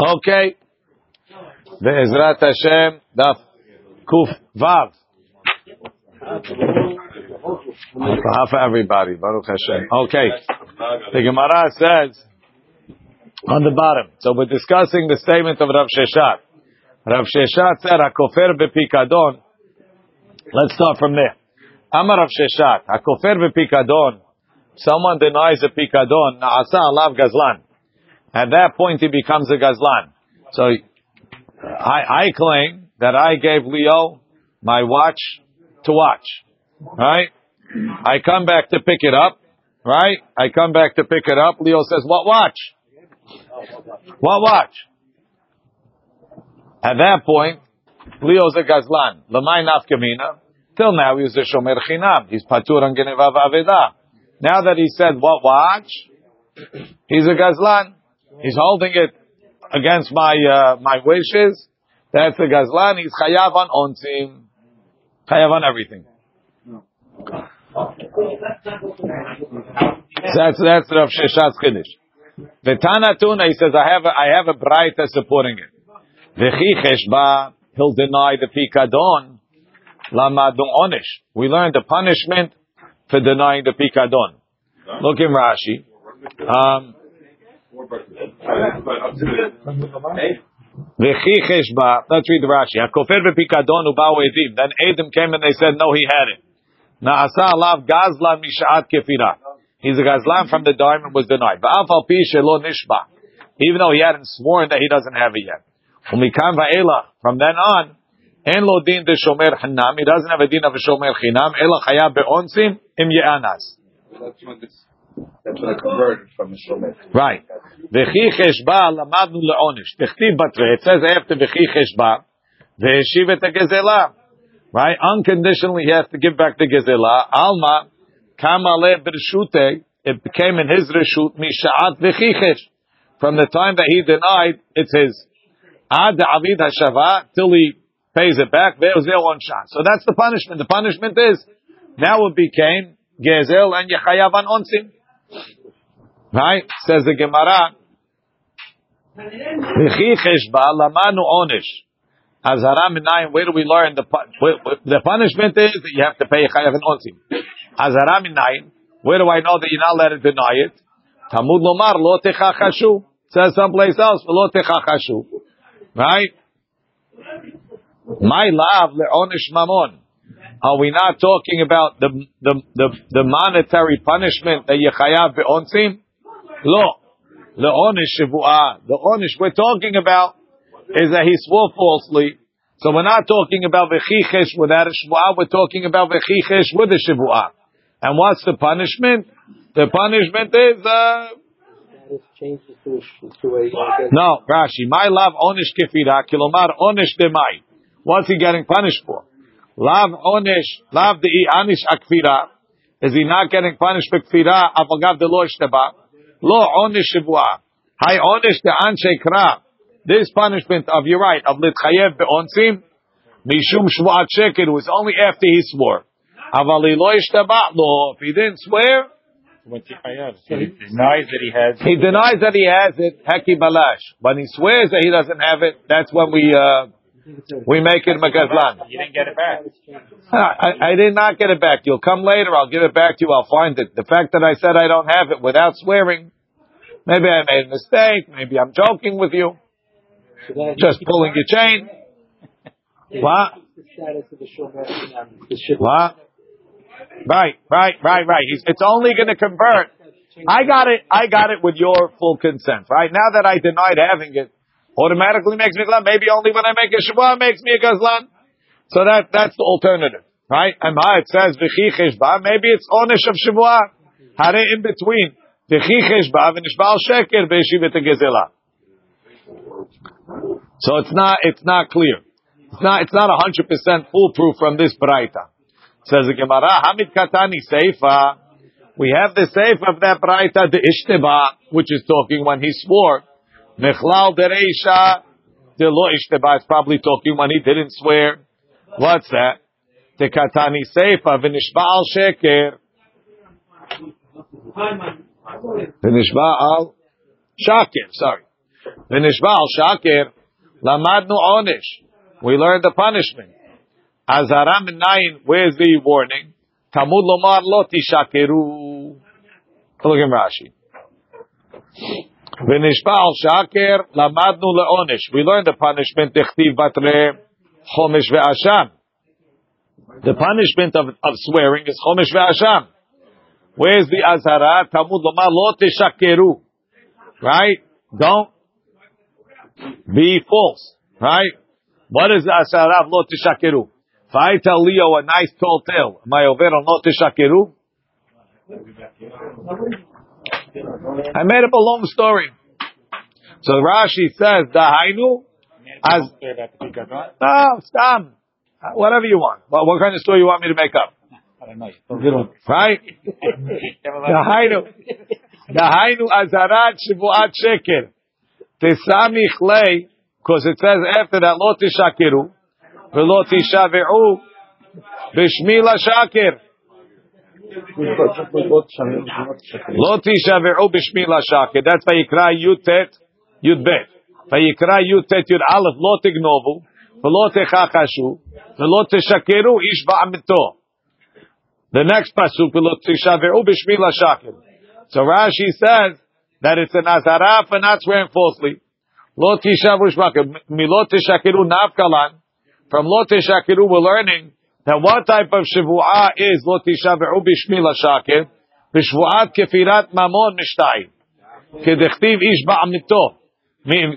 Okay. Be'ezrat Hashem, daf kuf vav. For everybody, Baruch Hashem. Okay. The Gemara says on the bottom. So we're discussing the statement of Rav Sheshat. Rav Sheshat said, "Hakofer bepikadon." Let's start from there. Amar Rav Sheshat, "Hakofer bepikadon." Someone denies a pikadon, naasa alav gazlan. At that point, he becomes a gazlan. So I, I claim that I gave Leo my watch to watch. Right? I come back to pick it up. Right? I come back to pick it up. Leo says, "What watch?" What watch? At that point, Leo's a gazlan. Lamai nafkamina. Till now, he was a shomer chinam. He's patur on. Now that he said, what watch? He's a gazlan. He's holding it against my uh, my wishes. That's a gazlan. He's chayav on onsim. Chayav on everything. that's that's Rav Sheshat's Kiddush. The Tanatuna, he says, I have a, I have a brighter supporting it. V'chichesh ba, he'll deny the pikadon. Lama onish. We learned the punishment for denying the pikadon. Look in Rashi. Um, Let's read the Rashi. Hakofer v'pikadon uba'u edim. Then Edim came and they said, no, he had it. Na'asa alav gazlan misha'at kefirah. He's a gazlan from the diamond was denied. But even though he hadn't sworn that he doesn't have it yet. From then on, en lo din de shomer hanam. He doesn't have a din of a shomer chinam. Ela chaya beonsim im ye'anas. That's converted from the. Right. V'chichesh ba lamadnu le'onish. Tichtiv batre. It says after v'chichesh ba, v'heshiv et gezela. Right? Unconditionally, he has to give back the gezela. Alma, Kamale b'reshute, it became in his reshut misha'at v'chichesh. From the time that he denied, it's his. Ad avid hashava till he pays it back. Ve'ozel on shot. So that's the punishment. The punishment is now it became gezel and yechayav on onsim. Right? Says the Gemara. Lamanu onish. Azara minayim. Where do we learn the the punishment is that you have to pay chayav and onsim. Azara minayin. Where do I know that you're not allowed to deny it? Talmud lomar lo techachashu. Says someplace else lo techachashu. Right? My love leonish mamon. Are we not talking about the the the, the monetary punishment that you chayav beonsim? Lo. Leonish shivuah. The onish we're talking about is that he swore falsely. So we're not talking about v'chichesh without a shvuah. We're talking about v'chichesh with a shivuah. And what's the punishment? The punishment is uh, no, Rashi. My love onish kefira kilomar onish demai. What's he getting punished for? Love onish, love the anish akfira. Is he not getting punished for kfira? Avagav de lo ishteba. Lo onish shivua. Hi onish de anshe kra. This punishment of you're right of litchayev beonsim mishum shvuat sheker was only after he swore. Avali lo lo. If he didn't swear, he denies that he has. He denies that he has it. Heki balash. When he swears that he doesn't have it, that's when we uh, we make it magazlan. You didn't get it back. I, I did not get it back. You'll come later. I'll give it back to you. I'll find it. The fact that I said I don't have it without swearing, maybe I made a mistake. Maybe I'm joking with you. Just pulling your chain. What? What? Right, right, right, right. He's, it's only going to convert. I got it. I got it with your full consent. Right now that I denied having it, automatically makes me gazlan. Maybe only when I make a shabbat makes me a gazlan. So that that's the alternative, right? And it says v'chichesh ba. Maybe it's onish of shavua. Hare in between v'chichesh ba v'nishbal sheker v'yeshivet gezela. So it's not it's not clear. It's not it's not hundred percent foolproof from this braita. Says the Gemara, Hamid Katani Seifa. We have the Seifa of that Braita, the Ishteba, which is talking when he swore. Nechlal dereisha the ishteba. is probably talking when he didn't swear. What's that? Tekatani seifa v'nishba'al sheker. V'nishba'al shaker. Sorry. V'nishba'al shaker. Lamadnu onish. We learned the punishment. Azaram nine. Where's the warning? Tamud lomar loti shakeru. Look at Rashi. V'nishpal shaker lamadnu le'onish. We learn the punishment tichtiv batre chomish ve'asham. The punishment of, of swearing is chomish ve'asham. Where's the azhara? Talmud lomar lo shakeru. Right? Don't be false. Right? What is the azhara of lo teshakeru? If I tell Leo a nice tall tale, am I over on lo teshakeru? I made up a long story. So Rashi says, Dahainu, as, no, Stam, whatever you want. What, what kind of story you want me to make up? I don't know. Right? Dahainu. Dahainu azarat shivuat sheker. Tesami chlei, because it says after that, lo tishakiru, velo loti bishmi la shakir. לא תשבעו בשמי לשקר. That's ויקרא י"ט, י"ב. ויקרא י"ט י"א, לא תגנובו, ולא תכחשו, ולא תשקרו איש בעמיתו. The next pasuk So Rashi says that it's an azara for not swearing falsely. Lo tishavu milot tishakiru nafkalan. From lo tishakiru we're learning that what type of shivu'ah is lo tishavu b'shmi lashakir. B'shvu'at kefirat mamon mishtayim. כדכתיב איש בעמיתו,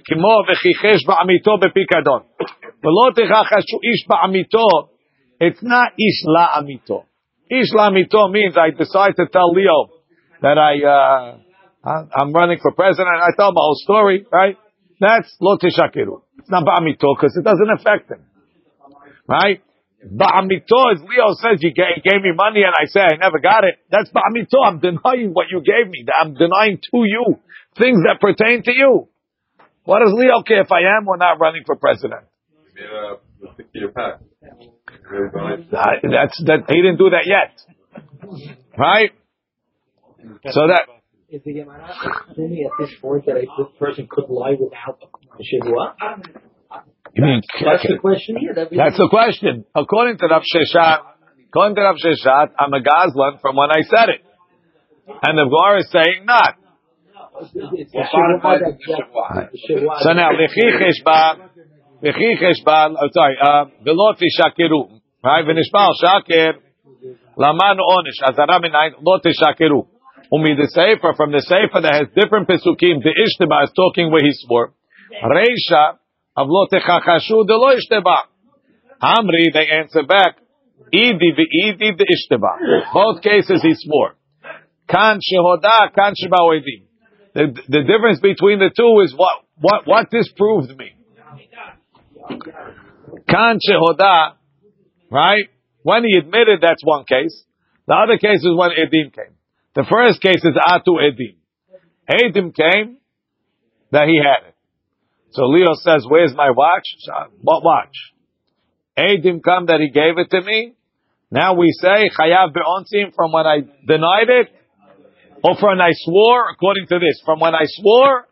כמו וכיחש בעמיתו בפיקדון. ולא תכחשו איש בעמיתו, it's not איש לעמיתו. Ishlamito means I decide to tell Leo that I, uh, I'm running for president. I tell him the whole story, right? That's lo tishakiru. It's not ba'amito because it doesn't affect him. Right? Ba'amito is Leo says you gave, gave me money and I say I never got it. That's ba'amito. I'm denying what you gave me. I'm denying to you things that pertain to you. What does Leo care if I am or not running for president? That's that he didn't do that yet, right? So that Is the Gemara assuming at this point that this person could lie without the Shavua? You mean That's the question here. That that's the question. According to Rav Sheshat, according to Rav Sheshat, I'm a Gazlan from when I said it, and the Gemara is saying not. It's the Shavua that the Shavua. So now lechichesh ba lechichesh ba. oh, Sorry, uh, v'lo tishakiru. Right? V'nishmal shakir laman onish azara minayin lo tishakiru. Umi the sefer from the sefer that has different pesukim. The ishteba is talking where he swore. Reisha of techachashu de lo ishteba. Amri they answer back. Idi the ishteba. Both cases he swore. Kan shehoda kan sheba oedim. The, the difference between the two is what what what disproved me. Kan shehoda, right? When he admitted, that's one case. The other case is when edim came. The first case is atu edim. Edim came that he had it. So Leo says, "Where's my watch? What watch?" Edim come that he gave it to me. Now we say chayav be'onsim from when I denied it, or from when I swore. According to this, from when I swore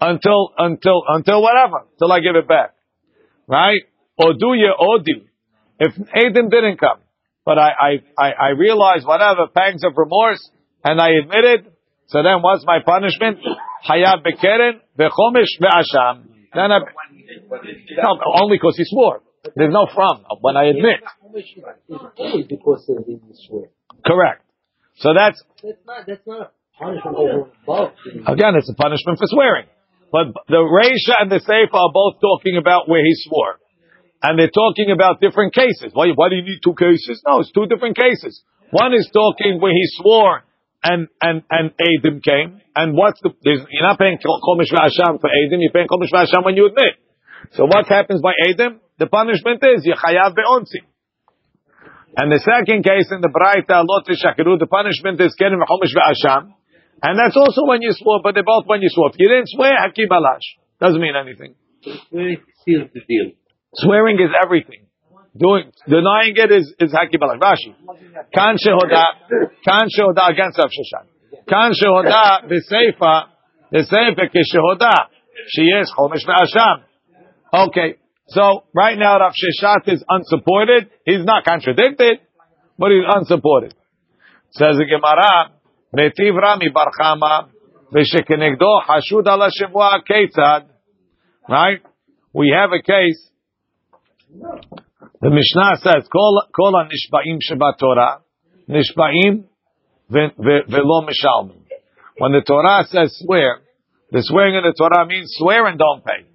until until until whatever, till I give it back, right? Or do odim? If Adam didn't come, but I I I, I realized whatever pangs of remorse, and I admitted. So then, what's my punishment? Hayab bekeren. Then I, no, only because he swore. There's no from when I admit. Only because of the swear. Correct. So that's That's not. That's not a punishment over above. Again, it's a punishment for swearing. But the Reisha and the Seifa are both talking about where he swore. And they're talking about different cases. Why, why do you need two cases? No, it's two different cases. One is talking where he swore and, and, and Adim came. And what's the, you're not paying Chomish V'Asham for Adim, you're paying Chomish V'Asham when you admit. So what happens by Adim? The punishment is Yechayav Be'onsi. And the second case in the Braita, Lot Shakiru, the punishment is Kerim Chomish V'Asham. And that's also when you swore, but they're both when you swore. If you didn't swear, Hakim Alash. Doesn't mean anything. Where seals the deal. Swearing is everything. Doing, denying it is, is Hakim Alash. Rashi. Kan Shehoda, Kan Shehoda against Rav Sheshat. Kan Shehoda, B'Seifa, The same Shehoda. She is Chomesh Ve'asham. Okay. So right now Rav Sheshat is unsupported. He's not contradicted, but he's unsupported. Says the Gemara, Metiv Rami Bar Chama, V'shekenegdo Hashud ala. Right? We have a case. The Mishnah says, Kol kol nishbaim sheba Torah, nishbaim velo mishalmim. When the Torah says swear, the swearing in the Torah means swear and don't pay.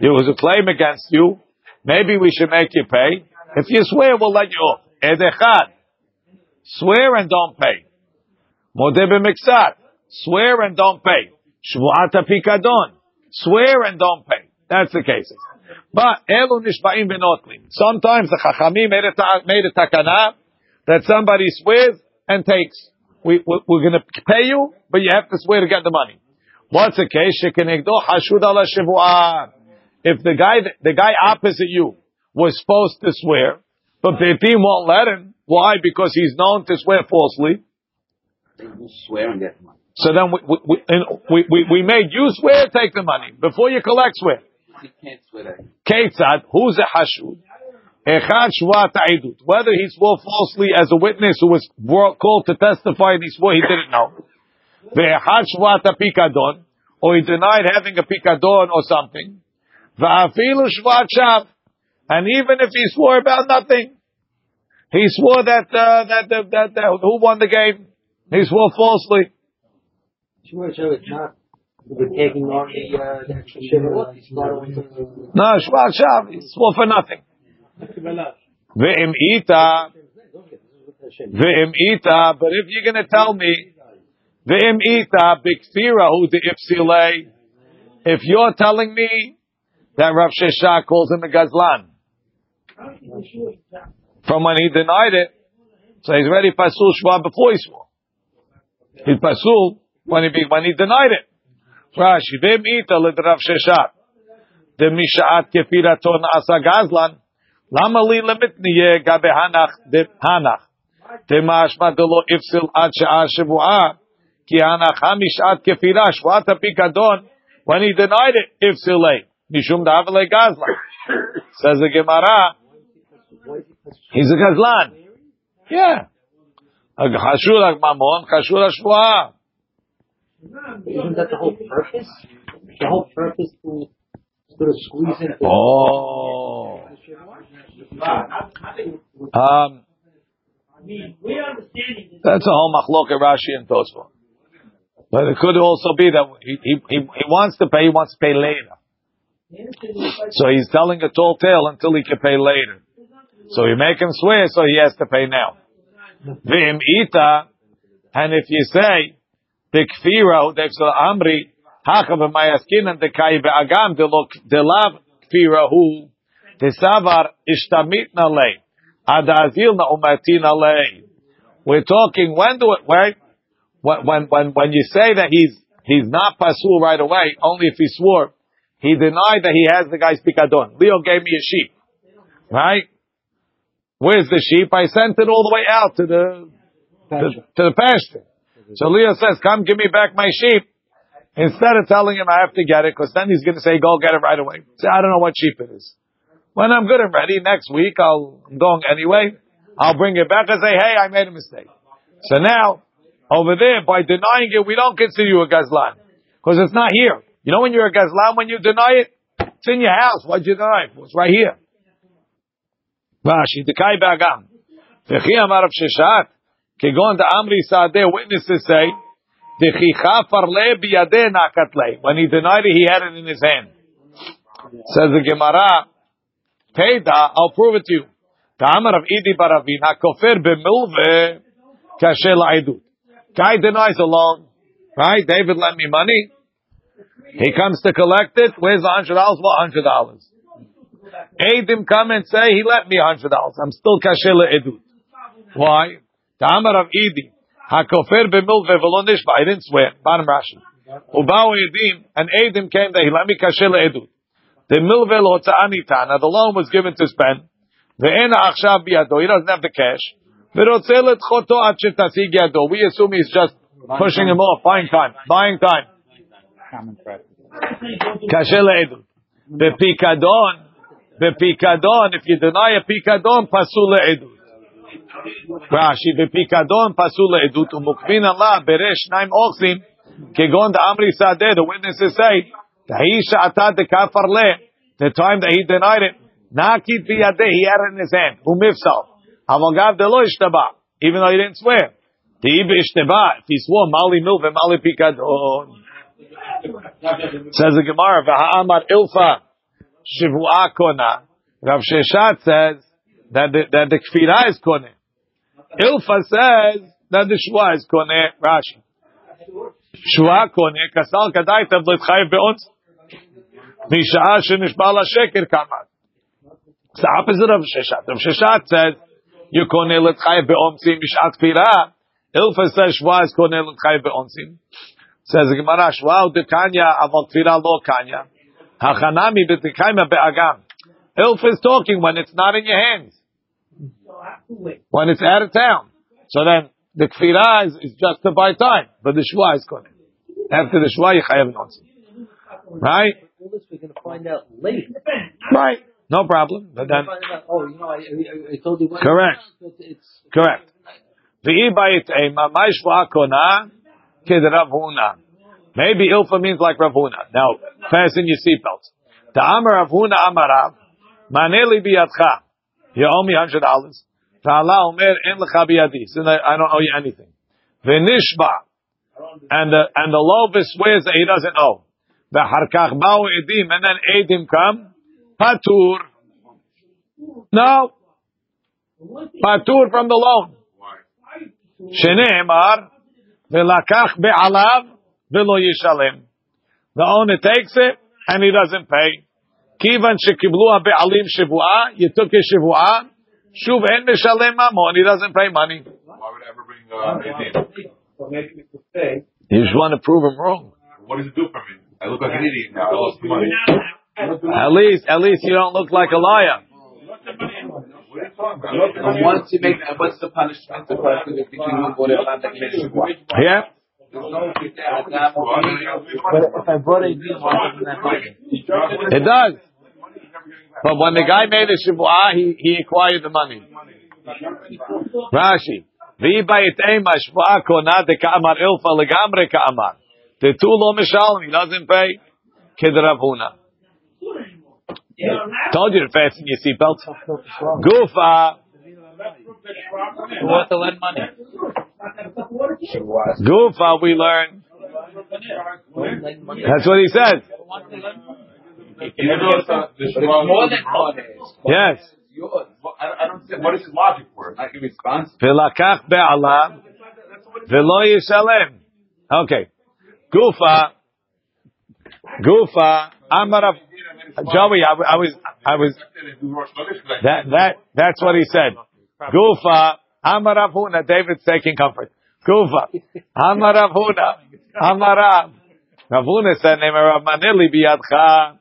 There was a claim against you. Maybe we should make you pay. If you swear, we'll let you off. Edechad. Swear and don't pay. Modeh b'miksat. Swear and don't pay. Shvu'at pikadon. Swear and don't pay. That's the case. But elu nishba'im b'notlim. Sometimes the chachamim made a, made a takana that somebody swears and takes. We, we, we're going to pay you, but you have to swear to get the money. What's the case? Shekenegdo hashud ala shivu'ah. If the guy, the guy opposite you was supposed to swear, but Beitim won't let him. Why? Because he's known to swear falsely. Swear and get money. So then we, we, we, we, we made you swear, take the money. Before you collect, swear. You can't swear that. Ketzad, who's a hashud? Echad shvat ta'idut. Whether he swore falsely as a witness who was brought, called to testify and he swore he didn't know. Ve'echad shvat pikadon, or he denied having a pikadon or something. Va'afilu shvat shav. And even if he swore about nothing, he swore that, uh, that, that, that, that, who won the game? He swore falsely. Sure, so it's not. Taking on the, uh, the shiva. No, shvat shav. He swore for nothing. Ve'im ita, ve'im ita, but if you're gonna tell me, ve'im ita, bikfira ipsile, if you're telling me that Rav Shesha calls him a gazlan, from when he denied it, so he's already pasul shva before he swore. He's pasul when he, when he denied it. Rashi, ve'im ita led Rav Shesha, the mishaat kefiraton asa gazlan, למה לי למתניה גבי הנח דהנח? דמשמע דלא הפסיל עד שעה שבועה, כי הנחה משעת כפירה, שבועת הפיקדון, when he denied it, הפסיל לי, משום דאבלי גזלן. Says the Gemara, he's a gazlan. Yeah. חשוב לממון, חשוב לשבועה. Isn't that the whole purpose? The whole purpose to sort of squeeze in. Oh. Um, that's a whole machloket Rashi and Tosfot. But it could also be that he, he, he, wants to pay, he wants to pay later. So he's telling a tall tale until he can pay later. So you make him swear, so he has to pay now. Ita, and if you say, the kfira, the amri, hacha b'mayaskinan dekai be'agam, delav kfira hu, Tisavar ishtamitna lei. Adazilna umatina lei. We're talking when do it right? When when when you say that he's he's not pasul right away, only if he swore, he denied that he has the guy's pikadon. Leo gave me a sheep, right? Where's the sheep? I sent it all the way out to the to, to the pasture. So Leah says, "Come, give me back my sheep." Instead of telling him I have to get it, because then he's going to say, "Go get it right away." Say, "I don't know what sheep it is." When I'm good and ready, next week I'll, I'm going anyway. I'll bring it back and say, hey, I made a mistake. So now, over there, by denying it, we don't consider you a gazlan. Because it's not here. You know when you're a gazlan, when you deny it? It's in your house. Why'd you deny it? It's right here. Rashi, Dekai Bagam. V'chi amar of Sheshat, kegon da Amri Saadeh, witnesses say. When he denied it, he had it in his hand. Says the Gemara, Teda, I'll prove it to you. Ta'amar of Idi Baravin, HaKofer b'milve kasher la'idut. Guy denies a loan, right? David lent me money. He comes to collect it. Where's the hundred dollars? What hundred dollars? Adim come and say he lent me hundred dollars. I'm still kasher la'idut. Why? Tamar of Idi. Hakofer b'milve v'lo nishba. I didn't swear. Bottom Rashi. Ubao Edim, and Edim came there. Hilami kashel le'edut. The milve l'hotza'an itana. The loan was given to spend. Ve'en ha'achshav biyado. He doesn't have the cash. V'rotzeh l'tchoto ad shetasig yado. We assume he's just pushing him off. Buying time. Buying time. Kasher le'edut. Be'pikadon. Be'pikadon. If you deny a pikadon, pasul le'edut. רש"י, בפיקדון פסול לעדות, ומוקבין עלה בריש שניים אוכלים, כגון דאמרי שדה, the witnesses say, דהי שעתה דכפר לה, the time that he denied it, נקית בידי, he had it in his hand, הוא מפסל. אבל גב דלא השתבע, even though he didn't swear. דהי בהשתבע, if he swore, מלי מil ומלי פיקדון. Says the Gemara, "V'ha'amar ilfa shivua kona." Rav Sheshat says that the, that the kfira is kone. Ilfa says that the shua is kone. Rashi. Shua kone kasal kadaita v'litchayev be'ons. Misha'ah shenishba la sheker kamat. It's the opposite of Sheshat. Rav Sheshat says you kone l'tchayev be'omsim mishat kfira. Ilfa says shua is kone l'tchayev be'omsim. Says the Gemara, Shwau de Kanya aval tfira lo Kanya. Hachanami b'tikayma be'agam. Ilf is talking when it's not in your hands. When it's out of town. So then, the kfira is, is just to buy time. But the shwa is coming. After the shwa, you chayav nonsen. Right? All this we're going to find out later. Right. No problem. But then, oh, you know, I, I, I told you what. Correct. It's, it's correct. V'i bayit ema, my shwa kona, kid Maybe ilfa means like Rav Huna. Now, fasten your seatbelts. The Amar Rav Huna Amarav, maneli biyatcha. You owe me hundred dollars. Ta'ala omer en lecha biyadi. I don't owe you anything. V'nishba. And the, and the lover swears that he doesn't owe. V'harkach ba'u edim, and then edim come. Patur. No. Patur from the loan. Shene'emar. V'lakach be'alav. V'lo yishalem. The owner takes it and he doesn't pay. Kivan shekiblu be'alim shivua, you took his shivua, shuv en mishalem mamon, he doesn't pay money. Why would I ever bring uh, Edim? Maybe we could say, You just want to prove him wrong. What does it do for me? I look like an idiot now. I lost the money. At least, at least you don't look like a liar. What are you talking about? and once you make, what's the punishment? The person if you can go to Atlanta and make Shavua. Yeah? It does. But when the guy made a shivua, he, he acquired the money. Rashi. The two lo mishalim, he doesn't pay. Kid Rav Huna. Told you to fasten your seatbelt. Gufa. Who wants to lend money? Gufa, we learn. That's what he said. The. Yes. I, I don't understand. What is his logic for? Not your response. V'lakach be'alav. V'lo yishalem. Okay. Gufa. Gufa. Amarav. Joey, I, I was, I was, that, that, that's what he said. Gufa. Amarav Huna. David's taking comfort. Gufa. Amarav Huna. Amarav. Rav Huna said, name Rav Manili biyadcha.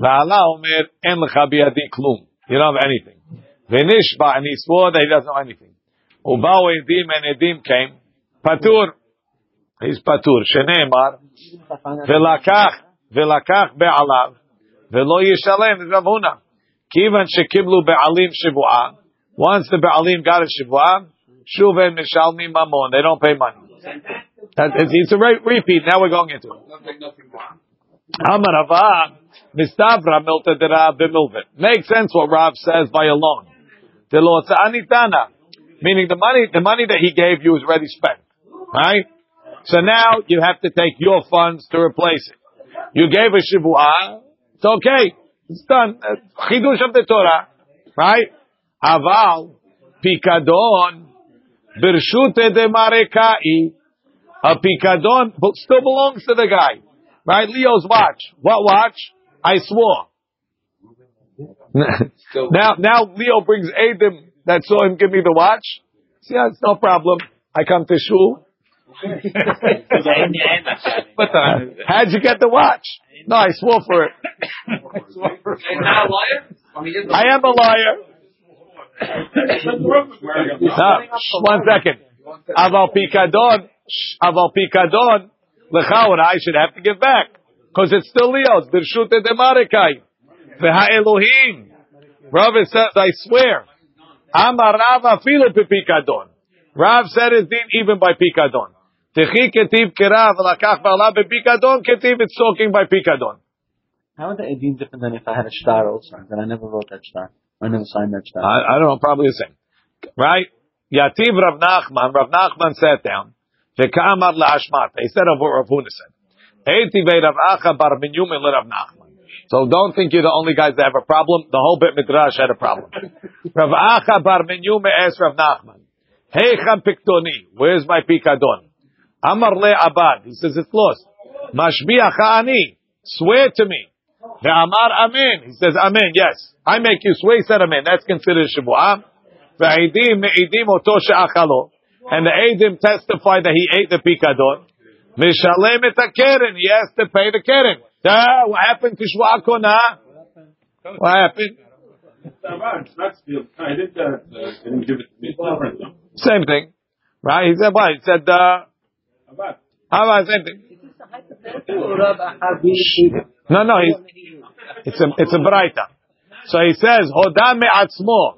V'ala omer, en lecha biyadi klum. You don't have anything. V'nishba, and he swore that he doesn't know anything. Ubao edim, and edim came. Patur. He's patur. Sheneemar. Even if I find out- ולקח, ולקח בעליו, ולא ישלם, זה רב הונא. כיוון שקיבלו בעלים שבועה, once the Baalim got a Shivua, Shuv Mishalmi Mamon, they don't pay money. It's, a re- repeat, now we're going into it. Amar Mistavra Milta Dera Bimilvit. Makes sense what Rav says by a loan. Anitana, meaning the money, the money that he gave you is already spent, right? So now you have to take your funds to replace it. You gave a shivua, it's okay, it's done. Chidush of the Torah, right? Aval pikadon birshute de marekai. A pikadon still belongs to the guy. Right? Leo's watch. What watch? I swore. now, now Leo brings Adam that saw him give me the watch. Yeah, it's no problem. I come to shul. But uh, how'd you get the watch? No, I swore for it. He's not liar? I mean, he's I am a liar. Shh, one second. Aval pikadon, aval pikadon. Lecha, I should have to give back. Because it's still Leo's. Birshute de Marikai. Veha Elohim. Rav says, I swear. Amar Rav afilu pikadon. Rav said it's din even by pikadon. Techi ketiv kerav lakach ba'ala bepikadon ketiv it's talking by pikadon. How are the Edin different than if I had a star also? Then I never wrote that star. I never signed that star. I, I don't know, probably the same. Right? Yativ Rav Nachman, Rav Nachman sat down. Vekamar la'ashmat. He said of what Rav Huna said. Eiti Rav Acha bar Minyumin Rav Nachman. So don't think you're the only guys that have a problem. The whole bit midrash had a problem. Rav Acha bar Minyumin asked Rav Nachman, Hey piktoni, where's my pikadon? Amar le abad. He says it's lost. Mashbiach ani, swear to me. Amen. He says amen. Yes, I make you swear. He said amen. That's considered shavuah. Ve'edim me'idim oto she'achalo. And the edim testify that he ate the pikadon. Mishalem et keren. He has to pay the keren. What happened to shvuah kona? What happened? Same thing, right? He said what? He said. Uh, how about same thing? No, no, he's, it's a it's a braita. So he says hoda me'atzmo.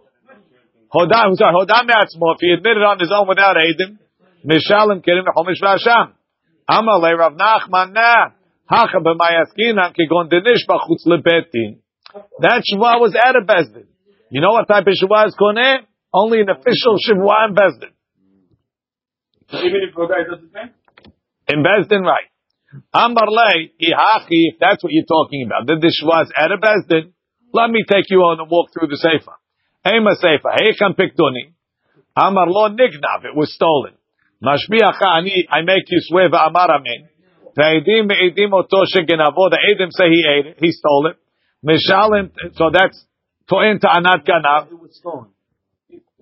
Hoda, I'm sorry, hoda me'atzmo. If he admitted on his own without Eidim, mishalim kirim chomish v'asham. Amalei Rav Nachman na hacha b'mayaskinan kigon denish b'chutz lebetin. That shuvah was at a bezdin. You know what type of shuvah is koneh? Only an official shuvah in bezdin. Even if a guy does the same? In bezdin, right? Amarle, ihachi, if that's what you're talking about, the dishwas at a bezdin, let me take you on a walk through the sefer. Ema sefer, heikam piktoni. Amar lo nignav, it was stolen. Mashbiacha ani, I make you swear v'amar amen. Ve'edim ve'edim oto shegenavo, the edim say he ate it, he stole it. Mishalim, so that's to'en ta'anat ganav. It was stolen.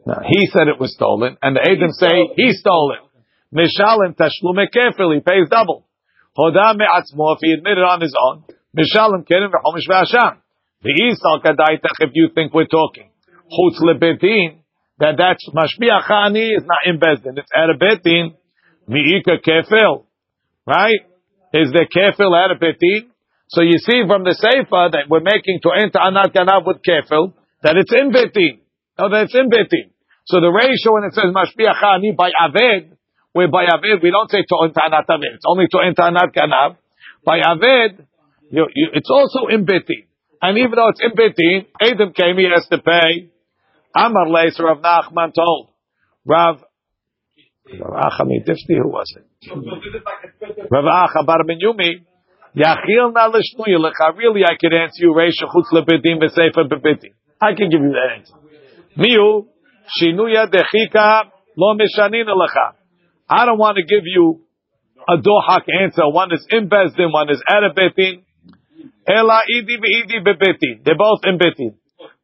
No, he said it was stolen, and the edim say he stole it. Mishalim tashlume kefil, he pays double. Hoda me'atzmo, if he admitted on his own, Mishalim kerim v'chomish v'asham. The Isal kadaitach, if you think we're talking, chutz lebetin, that that's mashbiach ani is not in Bezdin, it's at a betin, mi'ika kefil, right? Is the kefil at a betin? So you see from the Sefer that we're making to enter anat ganav with kefil, that it's in betin. No, that it's in betin. So the ratio when it says mashbiach ani by aved, where by Aved, we don't say To'en Ta'anat Aved. It's only To'en Ta'anat Ganav. By Aved, you, you, it's also in Betin. And even though it's in Betin, Adam came, he has to pay. Amar Leis, Rav Nachman told. Rav, Rav Acha Mitifti, who was it? Rav Acha Bar Ben Yumi. Yachil na l'shnuya lecha. Really, I could answer you, Reisha chutz lebedim v'sefer bebedim. I can give you that answer. Miu, shinuya dechika lo mishanin lecha. I don't want to give you a dohak answer. One is in Bezdin, one is at a betin. Ela idi idi bebetin. They're both in betin.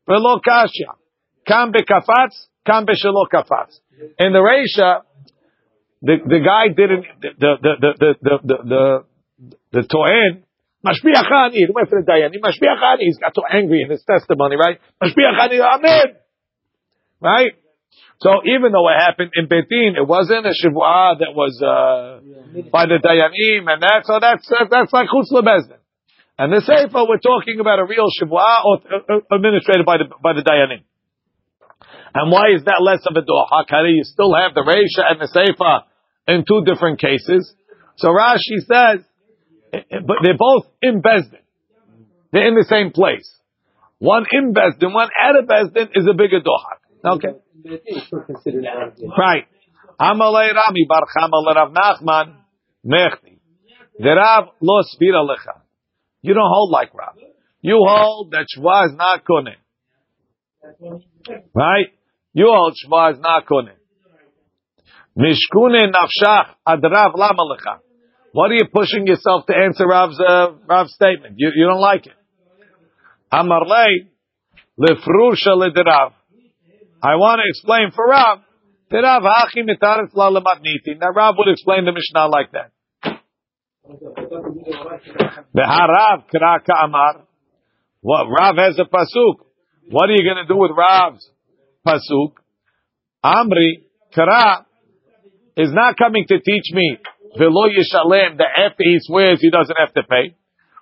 Velo kasha. Kam bekafats, kam beshelo kafats. In the Reisha, the, the guy didn't, the, the, the, the, the, the, the, the Mashbiachani, he went for the Dayani, Mashbiachani, he's got so angry in his testimony, right? Mashbiachani, Amen! Right? So even though it happened in Betin, it wasn't a shivua that was uh, by the dayanim and that. So that's that's like chutz lebezdin. And the sefer we're talking about a real shivua or, uh, administrated by the by the dayanim. And why is that less of a doha? You still have the reisha and the sefer in two different cases. So Rashi says, but they're both in bezdin. They're in the same place. One in bezdin, one at a bezdin is a bigger doha. Okay. Right. Amalei Rami Bar Chamal Rav Nachman Mechti. The Rav lo svira lecha. You don't hold like Rav. You hold that Shva is not kone. Right? You hold Shva is not kone. Mishkune nafshach ad Rav lama lecha. What are you pushing yourself to answer Rav's, uh, Rav's statement? You, you don't like it. Amarlei lefrusha lederav. I want to explain for Rav. that Rav Rav would explain the Mishnah like that. The Harav kraka amar. What Rav has a pasuk. What are you going to do with Rav's pasuk? Amri kra is not coming to teach me velo yishalem, that after he swears he doesn't have to pay.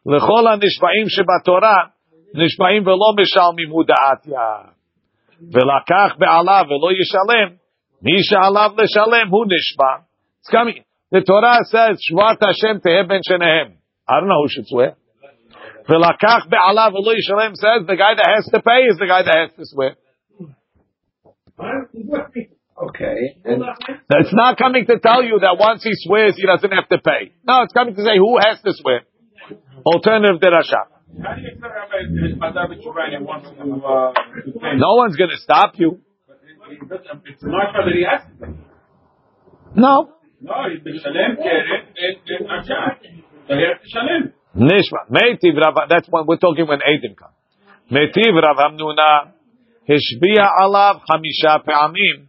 L'chol nishbaim shebatorah, nishbaim velo mishalmim hu V'lakach be'alav velo yishalem, mi she'alav l'shalem hu nishba. It's coming. The Torah says, Shvat Hashem teheh ben shenehem. I don't know who should swear. V'lakach be'alav velo yishalem says the guy that has to pay is the guy that has to swear. Okay. And It's not coming to tell you that once he swears, he doesn't have to pay. No, it's coming to say who has to swear. Alternative derasha. No one's going to stop you. No. Nishma. Meitiv Rav, that's when we're talking when Aiden comes. metiv Rav Hamnuna, Hishbiya Alav Hamisha Pe'amim.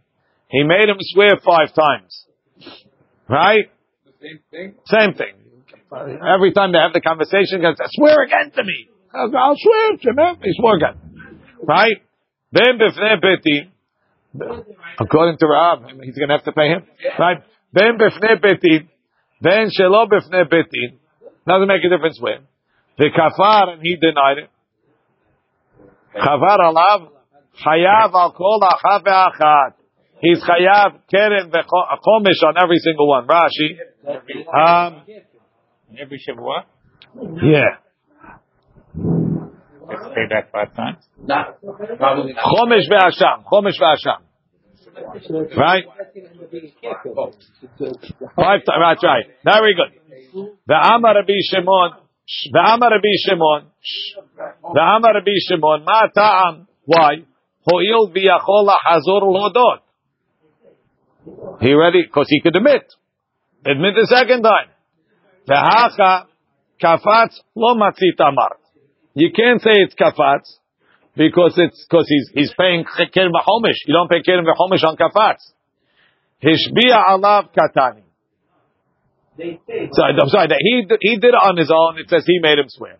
He made him swear five times. Right? Same thing. Same thing. Every time they have the conversation, he says, swear again to me. I'll swear to him. He swore again. Right? Then b'fnei beti, according to Rav, he's going to have to pay him. Right? Then b'fnei beti, then shelo b'fnei beti, doesn't make a difference where. The kafar, and he denied it. Chavar alav, chayav al kol achav ve'achat. He's chayav keren ve'chomish on every single one. Rashi. Um, Every Shavua, yeah. let's pay back five times. Not probably not. Chomish ve'asham. Chomish ve'asham. Right? Five times. That's right. Very good. The Amar Rabbi Shimon. The Amar Rabbi Shimon. The Amar Rabbi Shimon. Ma ta'am. Why? Ho'il v'yachol hazor lodot. He ready? Because he could admit. Admit the second time. V'hacha kafatz lo matzit amar. You can't say it's kafatz because it's because he's he's paying kerem v'chomish. You don't pay kerem v'chomish on kafatz. Hishbiya alav katani. So I'm sorry that he he did it on his own. It says he made him swear.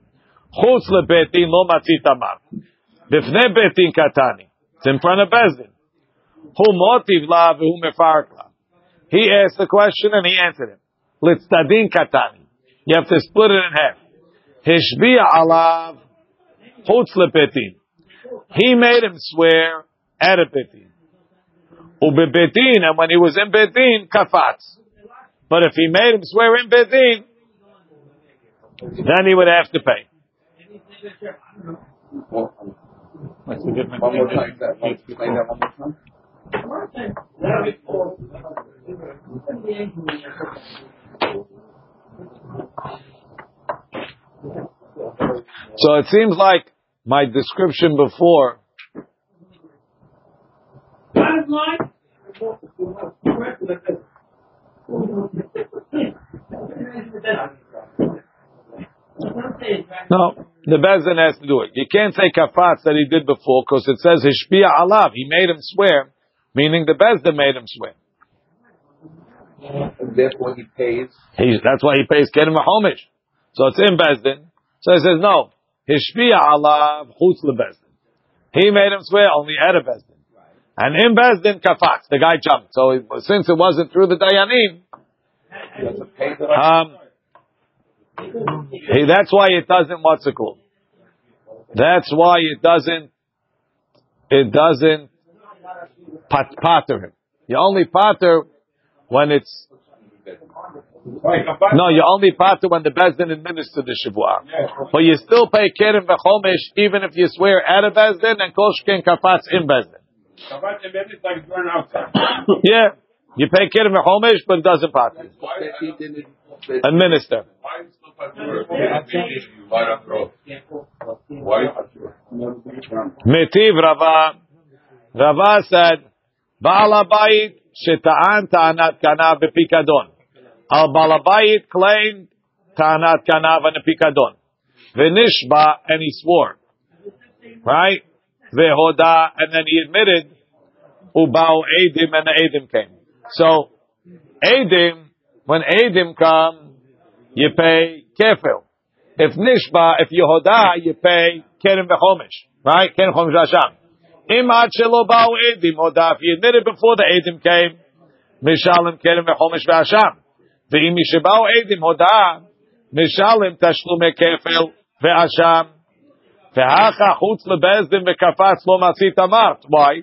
Chutz lebetin lo matzit amar. Bifnei betin katani. It's in front of Bezdin. Hu motiv la v'hu mefark la. He asked the question and he answered it. Litzdadin katani. You have to split it in half. Hishbiya alav chutz lebetin. He made him swear at a betin. Ubebetin, and when he was in betin, kafatz. But if he made him swear in betin, then he would have to pay. What's the difference? One more time. Explain that one more time. So it seems like my description before. No, the Bezdin has to do it. You can't say kafatz that he did before because it says hishbiya alav. He made him swear, meaning the Bezdin made him swear. And therefore he pays. He's, that's why he pays kedim homish. So it's in Bezdin. So he says no. Hishbiya alav chutz lebezdin. He made him swear only at a Bezdin. And in Bezdin kafatz, the guy jumped. So he, since it wasn't through the Dayanim, He doesn't pay the um, he, that's why it doesn't. What's it called? That's why it doesn't. It doesn't pat, pater him. You only pater when it's no. You only pater when the bezdin administer the shavua. But you still pay kerem v'chomish even if you swear at a bezdin and koshken kafatz in bezdin. Shabbat and Bezdin is like going outside. Yeah, you pay kerem v'chomish, but it doesn't he Administer. Why is it so patur? Why? Metiv Rava. Rava said, Baal Habayit sheta'an ta'anat kana bepikadon. Al Baal Habayit claimed ta'anat kana v'nepikadon. V'nishba, and he swore. Right? Vehoda, and then he admitted, Ubao Edim, and the Edim came. So, Edim, when Edim come, you pay kefil. If Nishba, if Yehoda, you pay Kerem v'chomish. Right? Kerem v'chomish v'asham. Im ad shelo ba'u Edim, Hoda, if you admitted before the Edim came, Mishalim Kerem v'chomish v'asham. ואם משבאו עדים הודעה, משלם תשלומי כפל ואשם. והכה חוץ לבסדין וקפץ לא מצית אמרת. Why?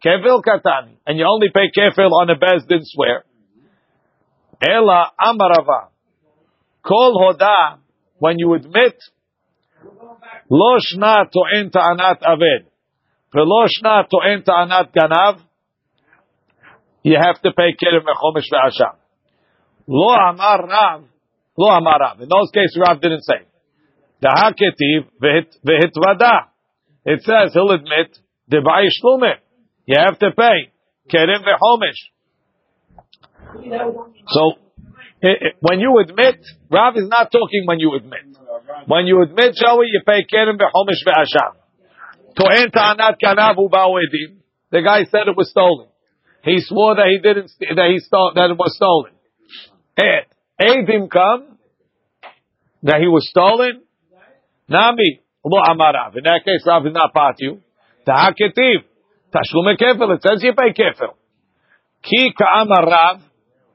כפל קטן. And you only pay כפל on a בסדין swear. אלא אמרבה. כל הודעה, when you admit, לא שנה טוען טענת עבד, ולא שנה טוען טענת גנב, you have to pay כרם וחומש ואשם. Lo amar Rav. Lo amar Rav. In those cases, Rav didn't say. Dahaketiv vehitvada. It says he'll admit debai shlume. You have to pay kerem vehomish. So when you admit, Rav is not talking when you admit. When you admit, Joey, you pay kerim vehomish ve'asham. To'en ta'anat kanav u'ba'oedim. The guy said it was stolen. He swore that he didn't, that he stole, that it was stolen. Edim come, that he was stolen, Nami, lo amarav. In that case, Rav is not part you. Ta'aketiv. Tashlume kefil. It says you pay kefil. Ki ka'amar Rav.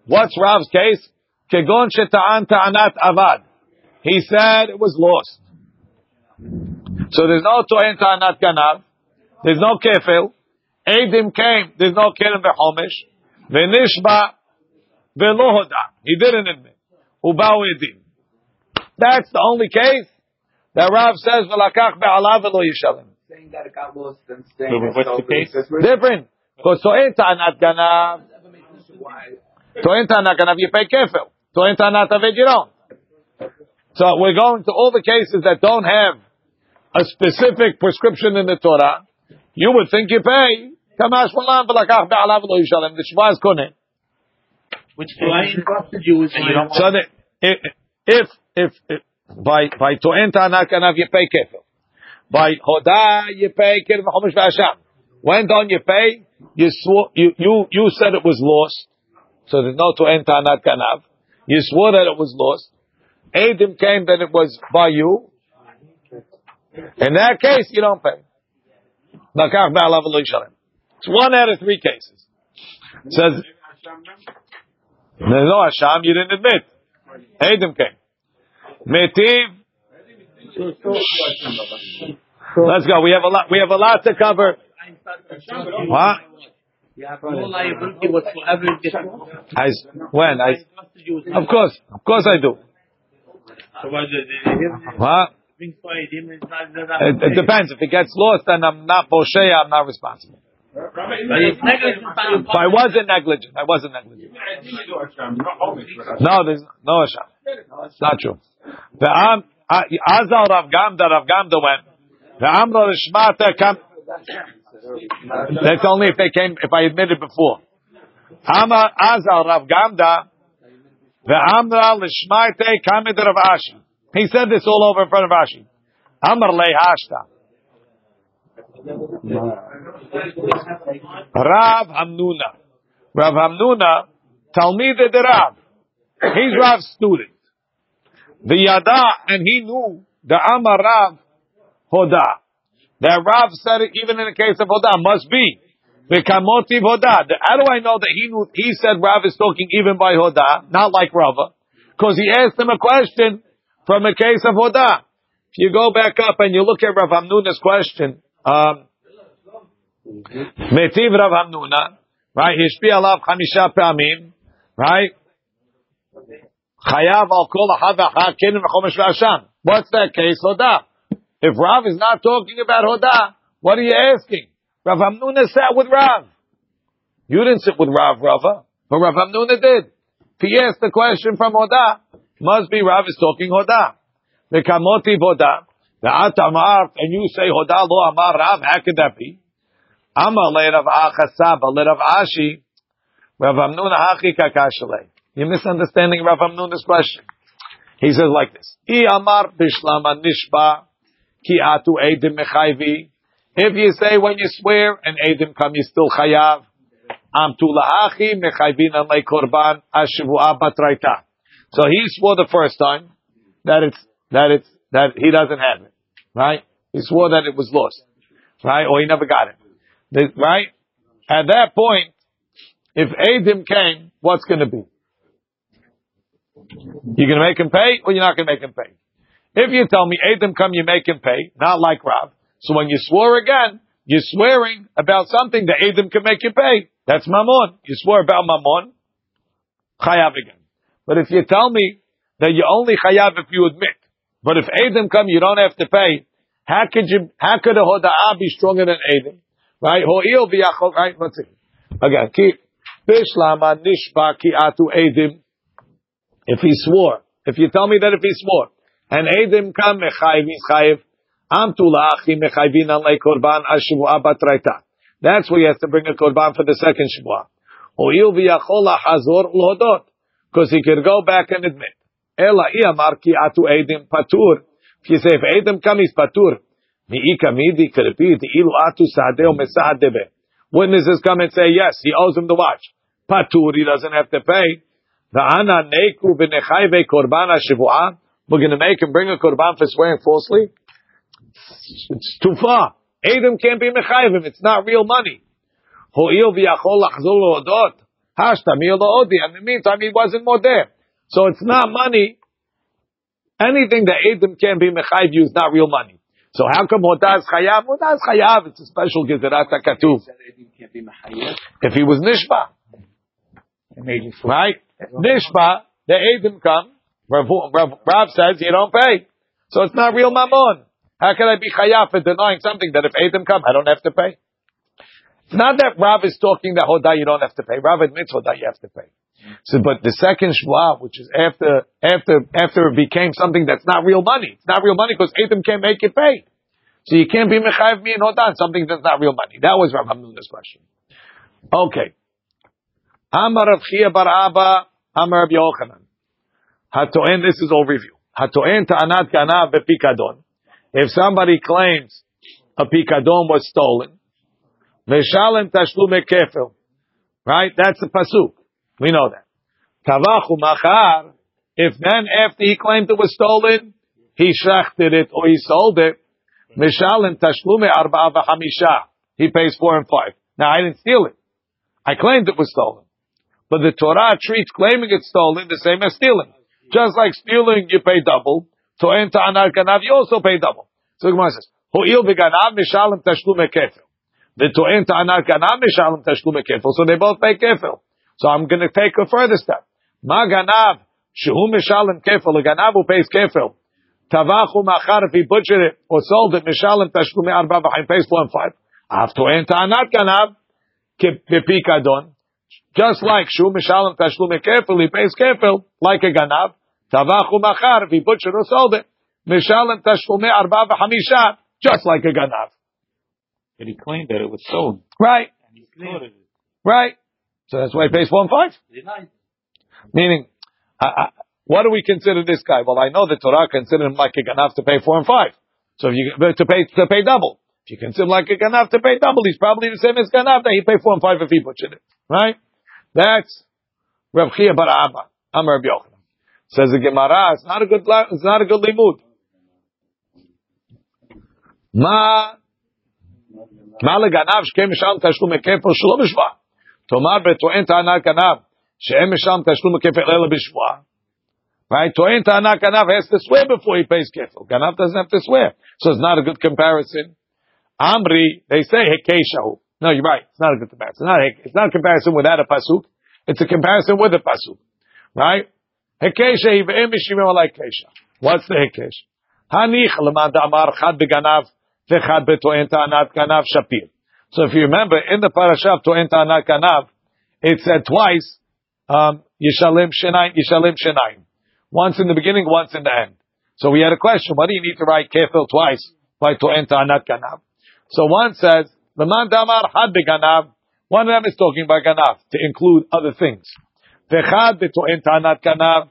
What's Rav's case? Kegon sheta'an ta'anat avad. He said it was lost. So there's no to'en ta'anat ganav. There's no kefil. Edim came. There's no kerem v'chomish. V'nishba v'lo hoda. He didn't admit. Uba'u edim. That's the only case that Rav says v'lakach be'alav v'lo yishalim. Saying that it got lost and So saying what's the case? Different. Because to'en ta'anat ganav. Why? To'en ta'anat ganav, you pay kefil. To'en ta'anat aved, you don't. So we're going to all the cases that don't have a specific prescription in the Torah. You would think you pay. Kamash malam v'lakach be'alav v'lo yishalim. The shvaz koneh. Which I interrupted you with And you don't my, So that if if if, if by by to'en ta'anat ganav you pay kefil. By hoda you pay kefil v'chomish v'asham. When don't you pay? You swore you you you said it was lost, so there's no to'en ta'anat ganav. You swore that it was lost. Adim came that it was by you. In that case, you don't pay. Nakach ba'alav lo yishalem. It's one out of three cases. It says no Hasham, you didn't admit. Adim came. Metiv. Let's go. We have a lot. We have a lot to cover. What? no. I, when? I, of course, of course I do. What, It, it depends. If it gets lost, then I'm not Moshe. I'm not responsible. If I wasn't negligent, I wasn't negligent. No, there's no Hasham. It's not true. The Am Azal Rav Gamda Rav Gamda went. The Amra Lishmata come. That's only if they came. If I admitted before. Amar Azal Rav Gamda. The Amra Lishmate Kamid Rav Ashi. He said this all over in front of Ashi. Amar Le Hashta. Rav Hamnuna. Rav Hamnuna, Talmid de Rav. He's Rav's student. The Yada, and he knew the Amar Rav Hoda. That Rav said it even in the case of Hoda, must be. The Kamotiv Hoda. How do I know that he knew, he said Rav is talking even by Hoda, not like Rava? Because he asked him a question from a case of Hoda. If you go back up and you look at Rav Hamnuna's question, um, Metiv Rav Hamnuna, right? Hishpi alav chamisha pa'amim, right? Chayav al kol ahad v'achad kenim v'chomesh v'asham. What's that case? Hoda. If Rav is not talking about Hoda, what are you asking? Rav Hamnuna sat with Rav. You didn't sit with Rav Rava, but Rav Hamnuna did. If he asked the question from Hoda, must be Rav is talking Hoda. The kamoti Hoda. The atamar, and you say Hoda lo amar Rav, how could that be? Amar le Rav Achasaba le Ashi, Rav Hamnuna hachi kakashalei. You're misunderstanding Rav Hamnuna's question. He says like this: I amar bishlama nishba ki atu edim mechayvi. If you say when you swear and edim come, you still chayav. Am tu lahachi mechayvin an korban ashivua batraita. So he swore the first time that it's that it's that he doesn't have it, right? He swore that it was lost, right? Or he never got it, The- right? At that point, if Adim came, what's going to be? You're going to make him pay, or you're not going to make him pay. If you tell me Adam come, you make him pay, not like Rav. So when you swore again, you're swearing about something that Adam can make you pay. That's Mammon. You swore about Mammon, Chayav again. But if you tell me that you only Chayav if you admit, but if Adam come, you don't have to pay, how could you, how could a Hoda'ah be stronger than Adam? Right? Ho'il v'yachol, right? Let's see. Again, keep. Bishlama nishba ki atu Adam. If he swore, if you tell me that if he swore, and Adam come, mechayiv, he's chayiv, am tulachi mechayvin alei korban ashivua batraita. That's where he has to bring a korban for the second shivua. Ho'il v'yachol hazor l'hodot. Because he could go back and admit. Ela i'amar ki atu Adam patur. If you say, if Adam come, he's patur. Witnesses come and say, yes, he owes him the watch. Patur, he doesn't have to pay. We're going to make him bring a korban for swearing falsely. It's too far. Adam can't be mechayvim. It's not real money. Lo'odi. In the meantime, he wasn't more there. So it's not money. Anything that Adam can't be mechayv you is not real money. So how come Hodaz Chayav? Hodaz Chayav, it's a special Gezerat HaKatuv. If he was Nishba. Right? Nishba, the Adam come, Rav, Rav, Rav says you don't pay. So it's not real Mammon. How can I be Chayav for denying something that if Adam come, I don't have to pay? It's not that Rav is talking that Hodah you don't have to pay. Rav admits Hodah you have to pay. So, but the second Shua, which is after, after, after it became something that's not real money. It's not real money because Adam can't make it pay. So you can't be Mechayiv me and Hodah something that's not real money. That was Rav Hamnun's question. Okay. Amar Rav Chia Bar Abba, Amar Rav Yochanan. Hatoen, this is overview. Hatoen ta'anat ganav be'pikadon. If somebody claims a pikadon was stolen, Veshalem tashlume kefil. Right? That's the pasuk. We know that. Tavachu machar. If then after he claimed it was stolen, he shachted it or he sold it, Mishalem tashlume arba'a v'hamisha. He pays four and five. Now I didn't steal it. I claimed it was stolen. But the Torah treats claiming it's stolen the same as stealing. Just like stealing, you pay double. To enter anar ganav, you also pay double. So Gemara says, Ho'il v'ganav mishalem tashlume kefil. The to enter anar ganav mishalem tashlume kefil. So they both pay kefil. So I'm going to take a further step. Ma ganav, shehu mishalem kefil, a ganav who pays kefil. Tavachu machar, if he butchered it or sold it, mishalem tashlume arba v'chaim, pays and five. Af to enter anar ganav, kepikadon. Just like shu mishalem tashlume kefil, he pays kefil, like a ganav. Tavachu machar, if he butchered or sold it, mishalem tashlume arba v'chamisha, just like a ganav. But he claimed that it was stolen. Right, And he slaughtered it. right. So that's why he pays four and five. Meaning, I, I, what do we consider this guy? Well, I know the Torah considered him like a ganav to pay four and five. So if you uh, to pay to pay double. If you consider him like a ganav to pay double, he's probably the same as ganav that he pay four and five if he butchered it. Right? That's Rav Chia Bar Abba. I'm Rav Yochanan. Says the Gemara, it's not a good it's not a good limud. Ma מה לגנב שכן משלם תשלום הכפל שלא בשבועה? תאמר בטוען טענה גנב שאין משלם תשלום הכפל אלא בשבועה. Right? טוען טענה גנב has to swear before he pays כפל. גנב doesn't have to swear. So it's not a good comparison. Amri, they say hekeshahu. No, you're right. It's not a good comparison. It's not, a, it's not a comparison without a pasuk. It's a comparison with a pasuk. Right? Hekesha v'em mishimim alai kesha. What's the hekesh? Hanich l'man da'amar chad beganav betoen shapir. So if you remember, in the parasha of To'en Ta'anat Ganav, it said twice, um, Yishalim Shenayim, Yishalim Shenayim. Once in the beginning, once in the end. So we had a question, why do you need to write kefil twice by To'en Ta'anat Ganav? So one says, Leman Damar Had Ganav, one of them is talking about Ganav, to include other things. V'chad b'To'en Ta'anat Ganav,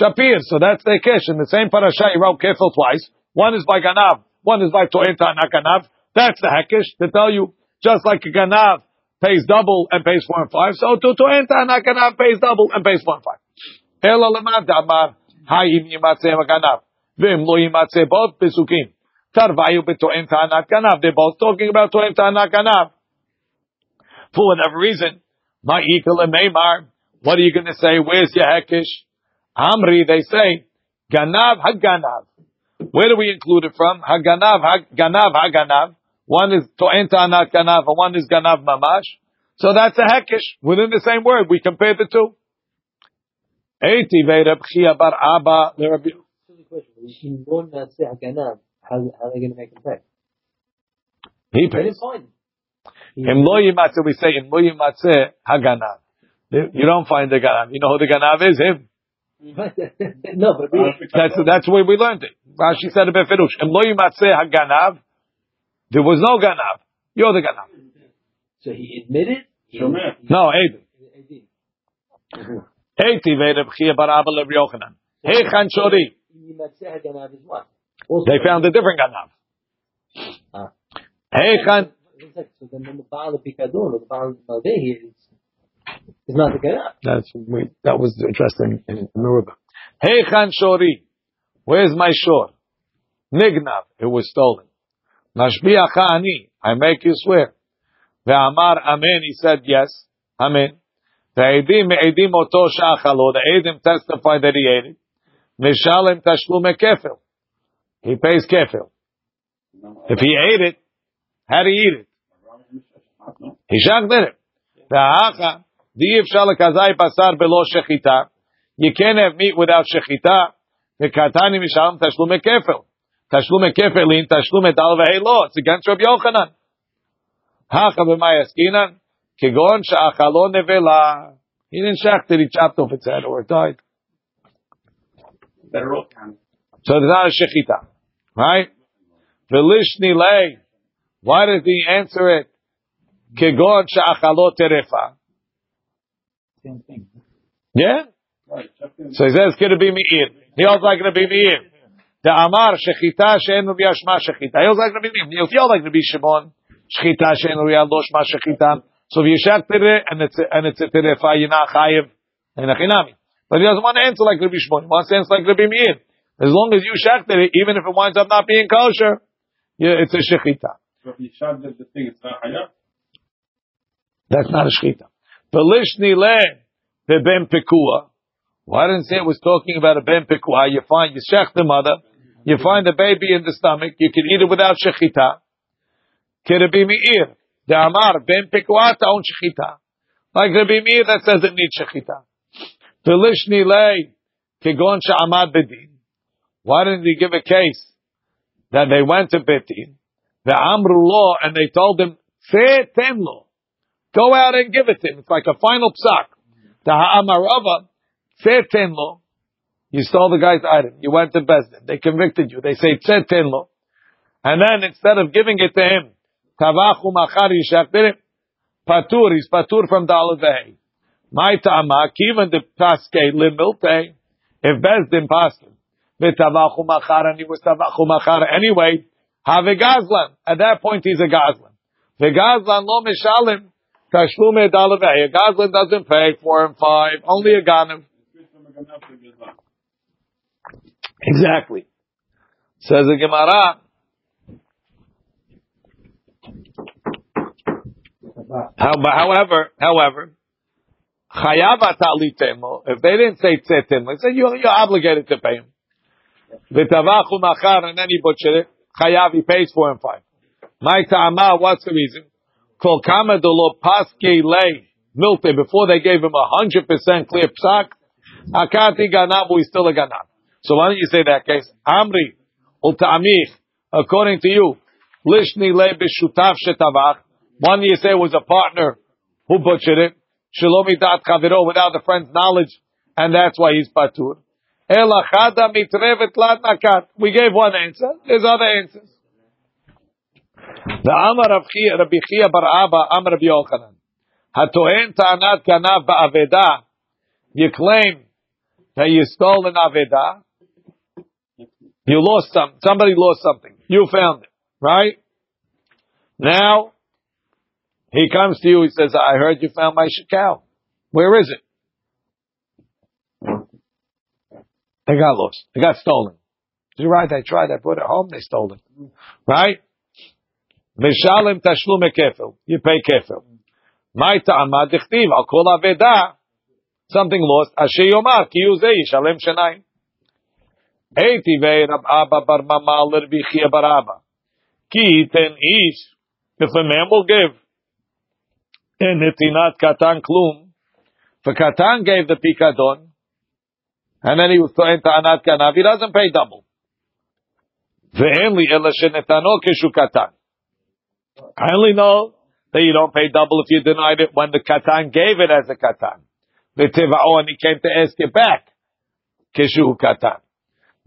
Shapir. So that's the Kesh. The same parasha, he wrote kefil twice. One is by Ganav, one is by To'en Ta'anat Ganav. That's the Hekesh to tell you, just like a Ganav pays double and pays four and five, so to To'en Ta'anat Ganav pays double and pays four and five. Ela lemad damar, hayim yimatzeh Ganav. Vim lo yimatzeh both pesukim. Tarvayu b'To'en Ta'anat Ganav. They're both talking about To'en Ta'anat Ganav. For whatever reason, ma'ikal and Meimar, what are you going to say? Where's your Hekesh? Amri, they say, Ganav Haganav. Where do we include it from? Haganav, hag, Ganav, Haganav. One is To'en Ta'anat Ganav, and one is Ganav Mamash. So that's a Hekish. Within the same word, we compare the two. Eiti Ve'Reb Chia Bar Abba L'Rabbi. Silly question. In one that's it, Haganav, how, are they going to make him pay? He pays. didn't find him. In Lo Yimatzeh, we say, in Lo Yimatzeh, Haganav. You don't find the Ganav. You know who the Ganav is? Him. Mm-hmm. no, but really, uh, That's, that's where we learned it. Rashi said it befirush. In Lo Yimatzeh Haganav, there was no Ganav. You're the Ganav. so he admitted. He Shomer. No, Aiden. admitted. Mm-hmm. Eiti Ve'Reb Chia Bar Abba L'Rabbi Yochanan. Hey Chanchori. You might Haganav is what? They found a different Ganav. Ah. Hey Chan. So then, then the Baal of Pikadon the Baal of Maldehi is, not the Ganav. That's we, that was addressed in, in Meribah. Hey Chan Shori, where's my shore? Nignav, it was stolen. Mashbiach ani, I make you swear. Ve'amar amen, he said yes, amen. Ve'edim me'edim oto sha'achalo, the edim testified that he ate it. Mishalem tashlume kefil. He pays kefil. If he ate it, how did he eat it? He shaked it. Ve'acha, you can't have meat without shechita. V'katani mishalom tashlume kefel. Tashlume kefelin, tashlume dal v'helo. It's against Rabbi Yochanan. He didn't shach that he chopped off its head or it died. So it's not a shechita. Right? Why did he answer it? Kegon she'achalot terefa. Same thing. Yeah? Right. So he says, could it be me'ir? He also like to be me'ir. The amar shechita she'en rubi shma shechita. He also like to be me'ir. You feel like to be Shimon. Shechita she'en rubi lo shma shechita. So if you shech tere and it's a, and it's a terefa, you're not chayiv and a chinami. But he doesn't want to answer like Rabbi Shimon. He wants to answer like Rabbi Meir. As long as you shech tere, even if it winds up not being kosher, yeah, it's a shechita. So if you shot the, thing, it's not hayat. That's not a shechita. Velishni le beben pekua. Why didn't say it was talking about a ben pekua? You find you shech the mother, you find the baby in the stomach, you can eat it without shechita. Kirabi meir. The amar ben pekua taon shechita. Like Rabbi Meir that says it needs shechita. Velishni le kegon sha'amad bedin. Why didn't he give a case that they went to Betin, the Amru law, and they told him, "Say tenlo." Go out and give it to him. It's like a final psak. The ha'amarava, tenlo. You stole the guy's item. You went to Bezdin. They convicted you. They say tenlo. And then instead of giving it to him, tavachu machar yishaktir him, patur, he's patur from dalavei. My ta'ama, kivan de paske limilte, if Bezdin paskin, v'tavachu machar, and he was tavachu machar anyway, have a gazlan. At that point, he's a gazlan. The gazlan lo mishalim, Tashlume. A gazlan doesn't pay four and five. Only a Ganim. Exactly. Says the Gemara. How, however, however. If they didn't say tzetemo, they said you're, you're obligated to pay him. V'tavachu machar, and then he butchered it. Chayav, he pays four and five. My ta'ama, what's the reason? Kol kama de lo paske lei milte before they gave him a hundred percent clear psak. Akati ganab, he's still a ganab. So why don't you say that case? Amri ultamich, according to you, lishni le b'shutav shetavach. One you say was a partner who butchered it. Shalomi dat chaviro without the friend's knowledge, and that's why he's patur. Elachada mitrevet nakat. We gave one answer. There's other answers. The Amar Rabbi Chia Bar Abba, Amar Rabbi Yochanan. Hatoen ta'anat kanav ba'aveda. You claim that you stole an aveda. You lost some, somebody lost something. You found it, right? Now, he comes to you, he says, I heard you found my cow. Where is it? They got lost. They got stolen. You're right, I tried, I put it home, they stole it. Right? Mishalim tashlume kefil. You pay kefil. My ta'ama dichtiv. I'll call aveda. something lost. Asher yomar ki yuzeh yishalem shenayim. Eiti Rab Abba bar Mama l'Rbi Chia bar Abba. Ki ten ish. If a man will give in nitinat katan klum, if katan gave the pikadon, and then he was to anat kanav, he doesn't pay double. Ve'en li ela shenetano keshu katan. I only know that you don't pay double if you denied it when the katan gave it as a katan. V'tivao, and he came to ask it back. Keshu katan.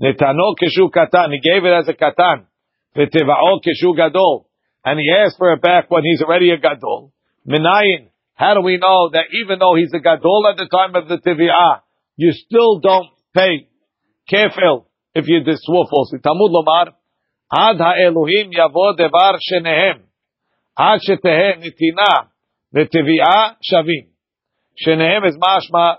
Netano keshu katan. He gave it as a katan. V'tivao keshu gadol. And he asked for it back when he's already a gadol. Minayin. How do we know that even though he's a gadol at the time of the tivi'ah, you still don't pay kefil if you did falsely? Tamud lomar. Ad ha'elohim yavo devar shenehem. Ad shetehe nitina v'tivi'ah shavim. Shenehem is mashma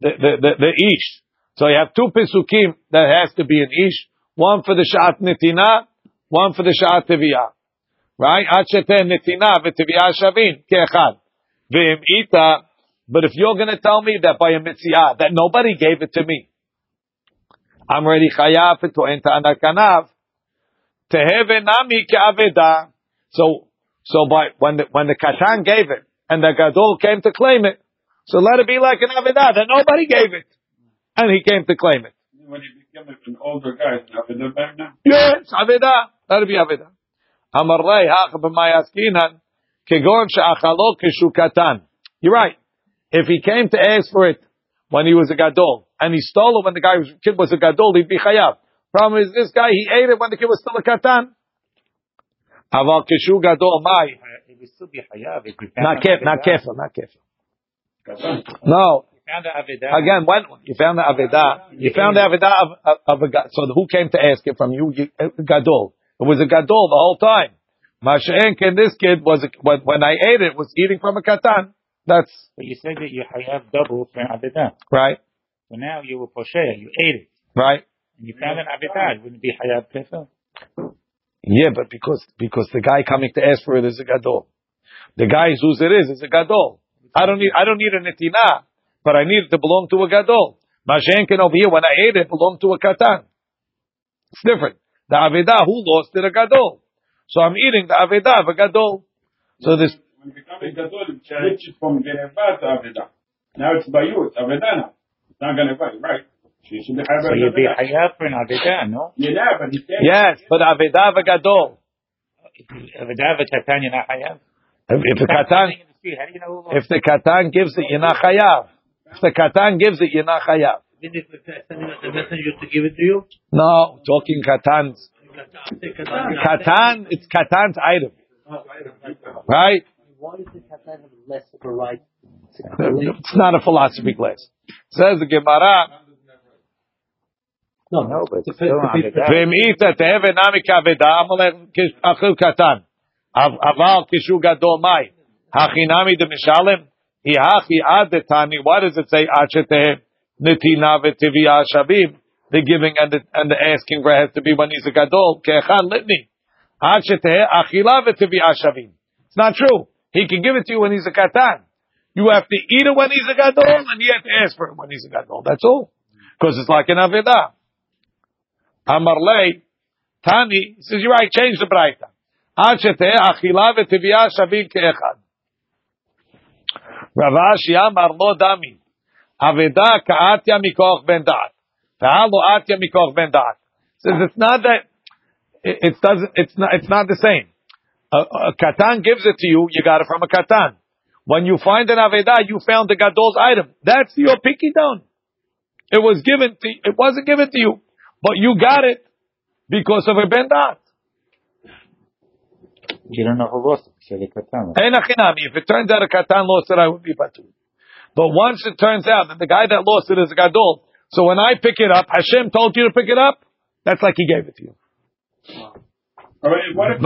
the, the, the, the ish. So you have two pisukim that has to be an ish. One for the sha'at nitina, one for the sha'at tivi'ah. Right? Shetehe nitina v'tivi'ah shavim. Ke'echad. V'im ita. But if you're going to tell me that by a mitzvah that nobody gave it to me, I'm ready chayav to enter anakanav. Teheve nami ke'aveda. So, so by, when the, when the katan gave it, and the gadol came to claim it, so let it be like an aveda, that nobody gave it. And he came to claim it. When he became an older guy, with the back now. Yes, aveda. Let it be aveda. Amar lei hach b'mayaskinan, kegon she'achalo keshu katan. You're right. If he came to ask for it when he was a gadol, and he stole it when the guy was, kid was a gadol, he'd be chayav. Problem is, this guy, he ate it when the kid was still a katan. Aval keshu gadol mai. It would still be hayav if we found Not an kef, not Avidah. kefil, not kefil. No. We found the Avidah. Again, when you found the aveda, you found the aveda of, of, of a ga- so who came to ask it from you? you uh, gadol. It was a gadol the whole time. Masha'enk and this kid was a, when, when I ate it was eating from a katan. That's But you said that you have double for an right, So now you were posheya, you ate it. right. And you found an Avidah. Wouldn't it be hayav kefil? Yeah, but because because the guy coming to ask for it is a gadol. The guy whose it is is a gadol. I don't need I don't need a netina, but I need it to belong to a gadol. Mashenkin over here when I ate it belonged to a katan. It's different. The aveda who lost it a gadol. So I'm eating the aveda of a gadol. So this When a gadol, it from geneva to aveda. Now it's bayut, aveda now. It's not geneva, right? She should have So you'd be hayav for an Avidah, no? Yeah, but yes, but aveda of a gadol. V'katan, you're not hayav. If, if the katan In the street, How do you know who if the katan gives it, you're not chayav. If the katan gives it, you're not chayav. Then if we're sending out the messenger to give it to you, No, talking katans. Katan, it's Katan's item. Right? Why is the katan less of a right? It's not a philosophy class. Says the Gemara, No, No, but the- still the- on the- Avidah. V'imita tehe nami kaveda, amalek achil katan. Av- Aval kishu gadol mai. Hachinami de mishalem. Hihachi ad detani. Why does it say ad shetehe netina v'tiviyah shabim? The giving and the, and the asking for it has to be when he's a gadol. Ke'echad litni. Ad shetehe achila v'tiviyah shavim. It's not true. He can give it to you when he's a katan. You have to eat it when he's a gadol, and you have to ask for it when he's a gadol. That's all. Because it's like an avedah. Amarlei, Tani, says, you're right, change the braita. Ad sheteh achila v'tiviyah shavim ke'echad. Rav Ashi amar lo dami. Aveda ka'atya mikoch ben da'at. Ta'alo atya mikoch ben da'at. Says it's not that, it, it doesn't, it's not, it's not the same. A, a katan gives it to you, you got it from a katan. When you find an aveda, you found the gadol's item. That's your picky down. It was given to, it wasn't given to you, but you got it because of a ben da'at. You don't know who lost it. So the katan. Ein. If it turns out a katan lost it, I would be patur. But once it turns out that the guy that lost it is a gadol, so when I pick it up, Hashem told you to pick it up, that's like he gave it to you. All right,